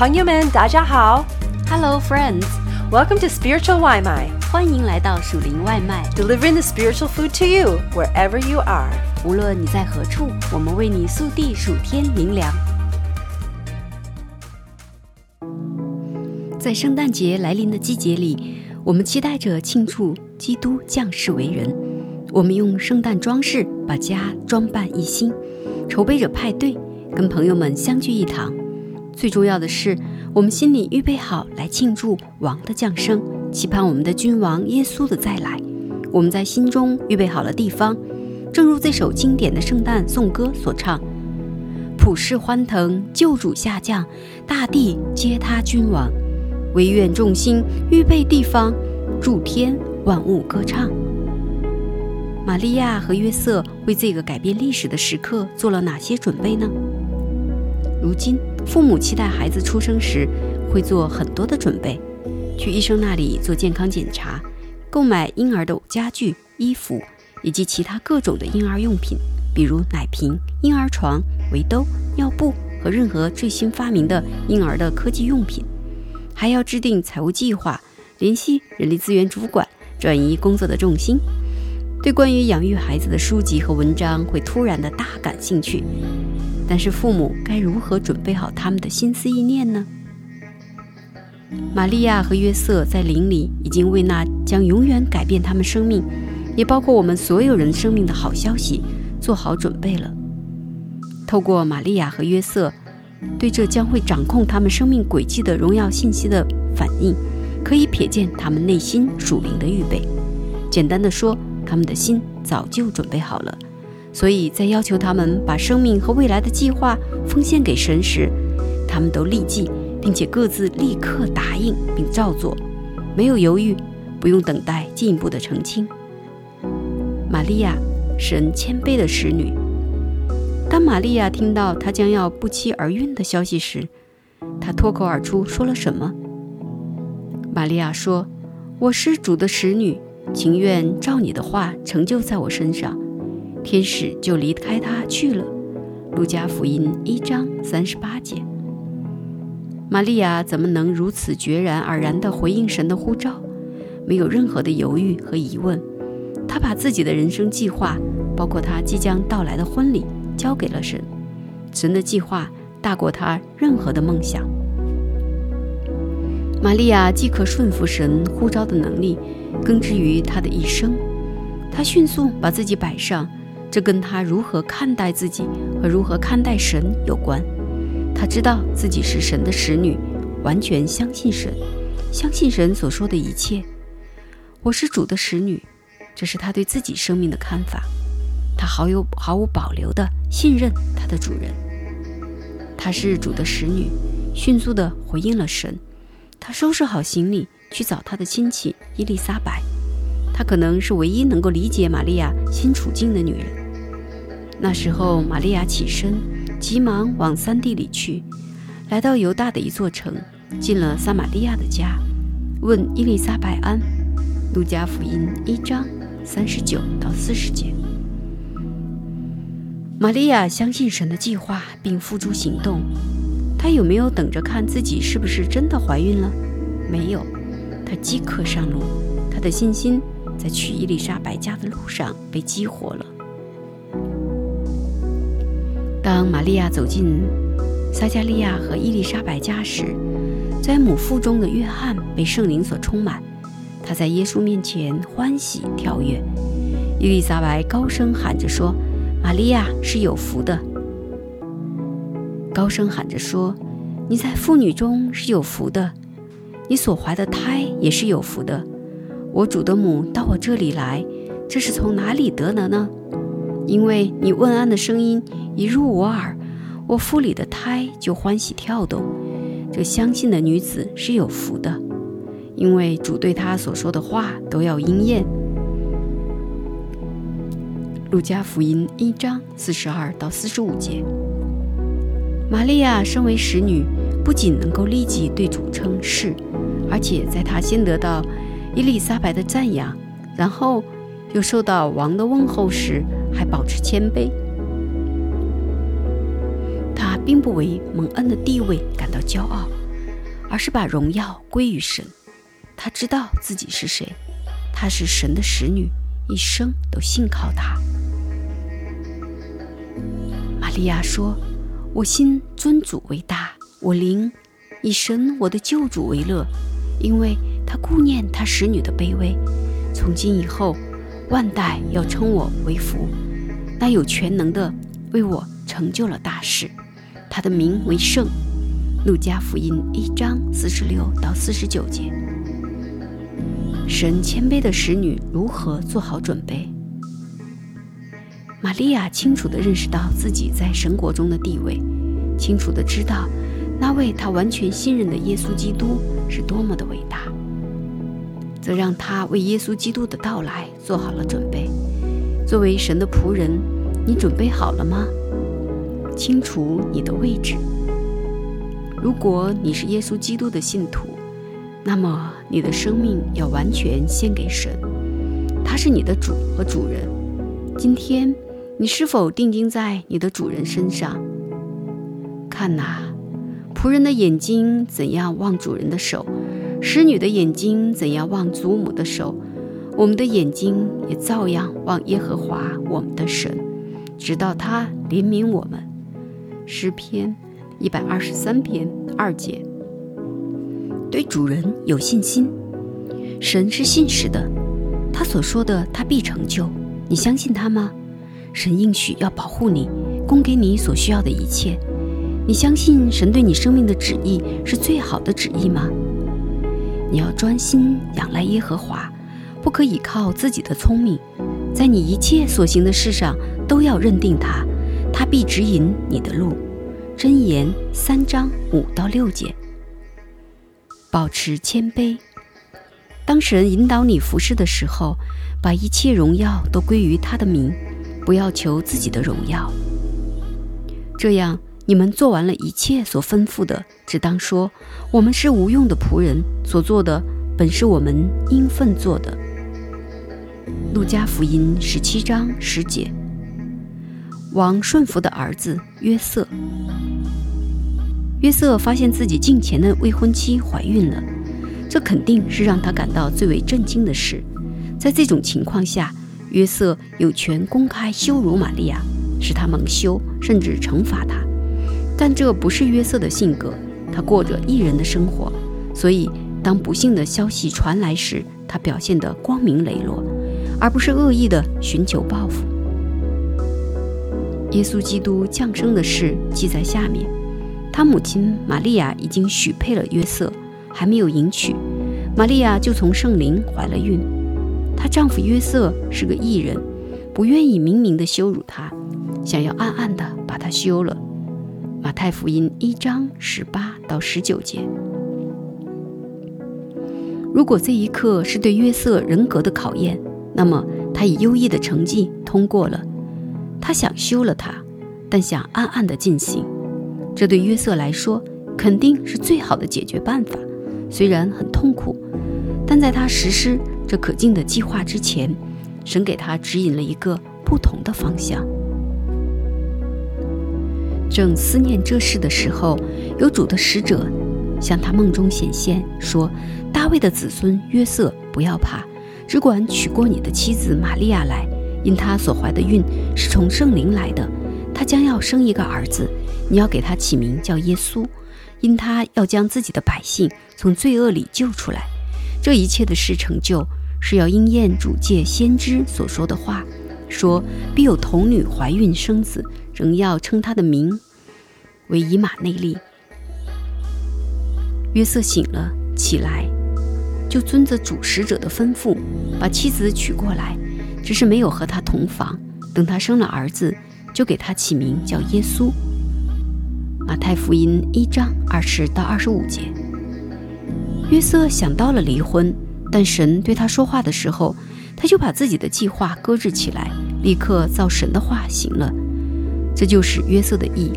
朋友们，大家好。Hello, friends！Welcome to Spiritual 外卖欢迎来到属灵外卖。delivering the spiritual food to you wherever you are. 无论你在何处，我们为你速递数天灵粮。在圣诞节来临的季节里，我们期待着庆祝基督降世为人。我们用圣诞装饰把家装扮一新，筹备着派对，跟朋友们相聚一堂。最重要的是，我们心里预备好来庆祝王的降生，期盼我们的君王耶稣的再来。我们在心中预备好了地方，正如这首经典的圣诞颂歌所唱：“普世欢腾，救主下降，大地接他君王。唯愿众星预备地方，祝天万物歌唱。”玛利亚和约瑟为这个改变历史的时刻做了哪些准备呢？如今，父母期待孩子出生时会做很多的准备，去医生那里做健康检查，购买婴儿的家具、衣服以及其他各种的婴儿用品，比如奶瓶、婴儿床、围兜、尿布和任何最新发明的婴儿的科技用品，还要制定财务计划，联系人力资源主管，转移工作的重心。对关于养育孩子的书籍和文章会突然的大感兴趣，但是父母该如何准备好他们的心思意念呢？玛利亚和约瑟在灵里已经为那将永远改变他们生命，也包括我们所有人生命的好消息做好准备了。透过玛利亚和约瑟对这将会掌控他们生命轨迹的荣耀信息的反应，可以瞥见他们内心属灵的预备。简单的说，他们的心早就准备好了，所以在要求他们把生命和未来的计划奉献给神时，他们都立即并且各自立刻答应并照做，没有犹豫，不用等待进一步的澄清。玛利亚，神谦卑的使女。当玛利亚听到她将要不期而孕的消息时，她脱口而出说了什么？玛利亚说：“我是主的使女。”情愿照你的话成就在我身上，天使就离开他去了。路加福音一章三十八节。玛利亚怎么能如此决然而然地回应神的呼召？没有任何的犹豫和疑问，她把自己的人生计划，包括她即将到来的婚礼，交给了神。神的计划大过她任何的梦想。玛利亚既可顺服神呼召的能力。根植于他的一生，他迅速把自己摆上，这跟他如何看待自己和如何看待神有关。他知道自己是神的使女，完全相信神，相信神所说的一切。我是主的使女，这是他对自己生命的看法。他毫有毫无保留地信任他的主人。他是主的使女，迅速地回应了神。他收拾好行李。去找他的亲戚伊丽莎白，她可能是唯一能够理解玛利亚新处境的女人。那时候，玛利亚起身，急忙往山地里去，来到犹大的一座城，进了撒玛利亚的家，问伊丽莎白安。路加福音一章三十九到四十节。玛利亚相信神的计划，并付诸行动。她有没有等着看自己是不是真的怀孕了？没有。她即刻上路，她的信心在去伊丽莎白家的路上被激活了。当玛利亚走进撒加利亚和伊丽莎白家时，在母腹中的约翰被圣灵所充满，他在耶稣面前欢喜跳跃。伊丽莎白高声喊着说：“玛利亚是有福的。”高声喊着说：“你在妇女中是有福的。”你所怀的胎也是有福的。我主的母到我这里来，这是从哪里得的呢？因为你问安的声音一入我耳，我腹里的胎就欢喜跳动。这相信的女子是有福的，因为主对她所说的话都要应验。路加福音一章四十二到四十五节。玛利亚身为使女，不仅能够立即对主称是。而且在他先得到伊丽莎白的赞扬，然后又受到王的问候时，还保持谦卑。他并不为蒙恩的地位感到骄傲，而是把荣耀归于神。他知道自己是谁，他是神的使女，一生都信靠他。玛利亚说：“我心尊主为大，我灵以神我的救主为乐，因为他顾念他使女的卑微。从今以后，万代要称我为福。那有全能的为我成就了大事，他的名为圣。”路加福音一章四十六到四十九节，神谦卑的使女如何做好准备？玛利亚清楚地认识到自己在神国中的地位，清楚地知道那位她完全信任的耶稣基督是多么的伟大，则让他为耶稣基督的到来做好了准备。作为神的仆人，你准备好了吗？清楚你的位置。如果你是耶稣基督的信徒，那么你的生命要完全献给神，他是你的主和主人。今天，你是否定睛在你的主人身上？看呐，仆人的眼睛怎样望主人的手，使女的眼睛怎样望祖母的手，我们的眼睛也照样望耶和华我们的神，直到他怜悯我们。诗篇。一百二十三篇二节，对主人有信心，神是信实的，他所说的他必成就，你相信他吗？神应许要保护你，供给你所需要的一切，你相信神对你生命的旨意是最好的旨意吗？你要专心仰赖耶和华，不可倚靠自己的聪明，在你一切所行的事上都要认定他，他必指引你的路。箴言三章五到六节，保持谦卑。当神引导你服侍的时候，把一切荣耀都归于他的名，不要求自己的荣耀。这样，你们做完了一切所吩咐的，只当说：我们是无用的仆人，所做的本是我们应分做的。路加福音十七章十节。王顺服的儿子约瑟。约瑟发现自己近前的未婚妻怀孕了，这肯定是让他感到最为震惊的事。在这种情况下，约瑟有权公开羞辱玛利亚，使她蒙羞，甚至惩罚她。但这不是约瑟的性格，他过着异人的生活。所以，当不幸的消息传来时，他表现得光明磊落，而不是恶意的寻求报复。耶稣基督降生的事记在下面。他母亲玛利亚已经许配了约瑟，还没有迎娶，玛利亚就从圣灵怀了孕。她丈夫约瑟是个异人，不愿意明明的羞辱她，想要暗暗的把她休了。马太福音一章十八到十九节。如果这一刻是对约瑟人格的考验，那么他以优异的成绩通过了。他想休了她，但想暗暗的进行。这对约瑟来说肯定是最好的解决办法，虽然很痛苦，但在他实施这可敬的计划之前，神给他指引了一个不同的方向。正思念这事的时候，有主的使者向他梦中显现，说：“大卫的子孙约瑟，不要怕，只管娶过你的妻子玛利亚来，因她所怀的孕是从圣灵来的。”他将要生一个儿子，你要给他起名叫耶稣，因他要将自己的百姓从罪恶里救出来。这一切的事成就，是要应验主借先知所说的话，说必有童女怀孕生子，仍要称他的名为以马内利。约瑟醒了起来，就遵着主使者的吩咐，把妻子娶过来，只是没有和他同房。等他生了儿子。就给他起名叫耶稣。马太福音一章二十到二十五节。约瑟想到了离婚，但神对他说话的时候，他就把自己的计划搁置起来，立刻照神的话行了。这就是约瑟的意，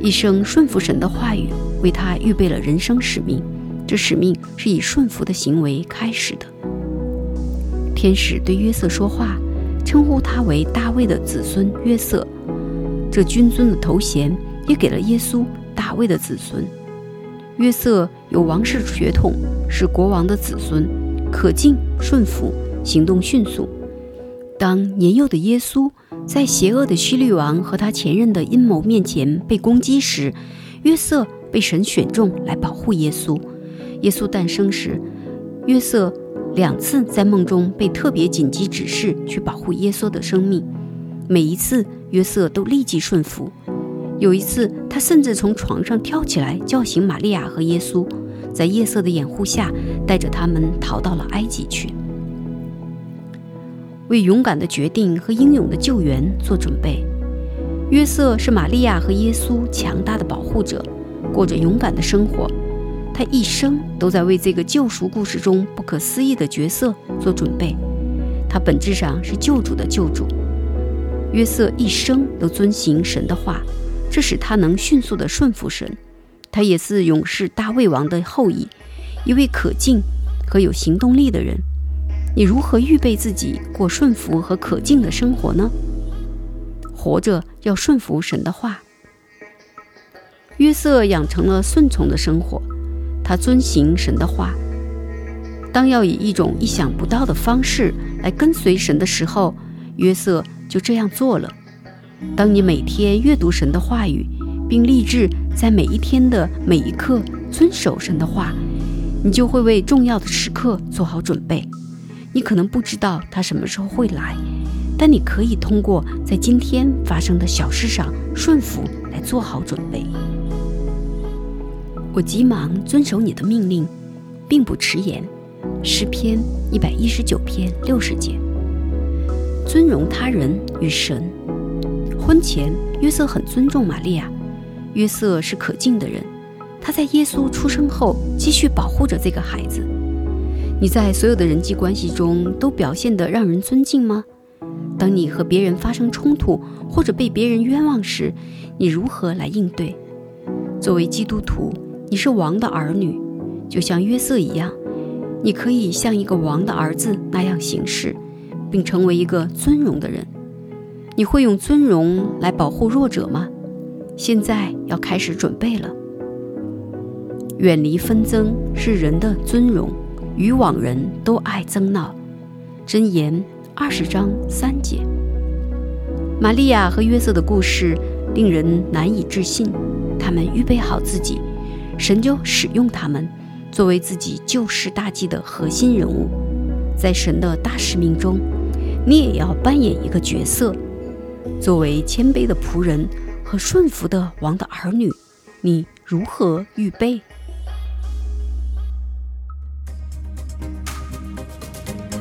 一生顺服神的话语，为他预备了人生使命。这使命是以顺服的行为开始的。天使对约瑟说话，称呼他为大卫的子孙约瑟。这君尊的头衔也给了耶稣大卫的子孙约瑟有王室血统，是国王的子孙，可敬顺服，行动迅速。当年幼的耶稣在邪恶的希律王和他前任的阴谋面前被攻击时，约瑟被神选中来保护耶稣。耶稣诞生时，约瑟两次在梦中被特别紧急指示去保护耶稣的生命，每一次约瑟都立即顺服。有一次，他甚至从床上跳起来叫醒玛利亚和耶稣，在夜色的掩护下，带着他们逃到了埃及去，为勇敢的决定和英勇的救援做准备。约瑟是玛利亚和耶稣强大的保护者，过着勇敢的生活。他一生都在为这个救赎故事中不可思议的角色做准备。他本质上是救主的救主。约瑟一生都遵行神的话，这使他能迅速地顺服神。他也是勇士大卫王的后裔，一位可敬和有行动力的人。你如何预备自己过顺服和可敬的生活呢？活着要顺服神的话。约瑟养成了顺从的生活。他遵行神的话，当要以一种意想不到的方式来跟随神的时候，约瑟就这样做了。当你每天阅读神的话语，并立志在每一天的每一刻遵守神的话，你就会为重要的时刻做好准备。你可能不知道他什么时候会来，但你可以通过在今天发生的小事上顺服来做好准备。我急忙遵守你的命令，并不迟延。诗篇一百一十九篇六十节。尊荣他人与神。婚前，约瑟很尊重玛利亚。约瑟是可敬的人，他在耶稣出生后继续保护着这个孩子。你在所有的人际关系中都表现得让人尊敬吗？当你和别人发生冲突或者被别人冤枉时，你如何来应对？作为基督徒。你是王的儿女，就像约瑟一样，你可以像一个王的儿子那样行事，并成为一个尊荣的人。你会用尊荣来保护弱者吗？现在要开始准备了。远离纷争是人的尊荣，与往人都爱争闹。箴言二十章三节。玛利亚和约瑟的故事令人难以置信，他们预备好自己。神就使用他们作为自己救世大计的核心人物，在神的大使命中，你也要扮演一个角色。作为谦卑的仆人和顺服的王的儿女，你如何预备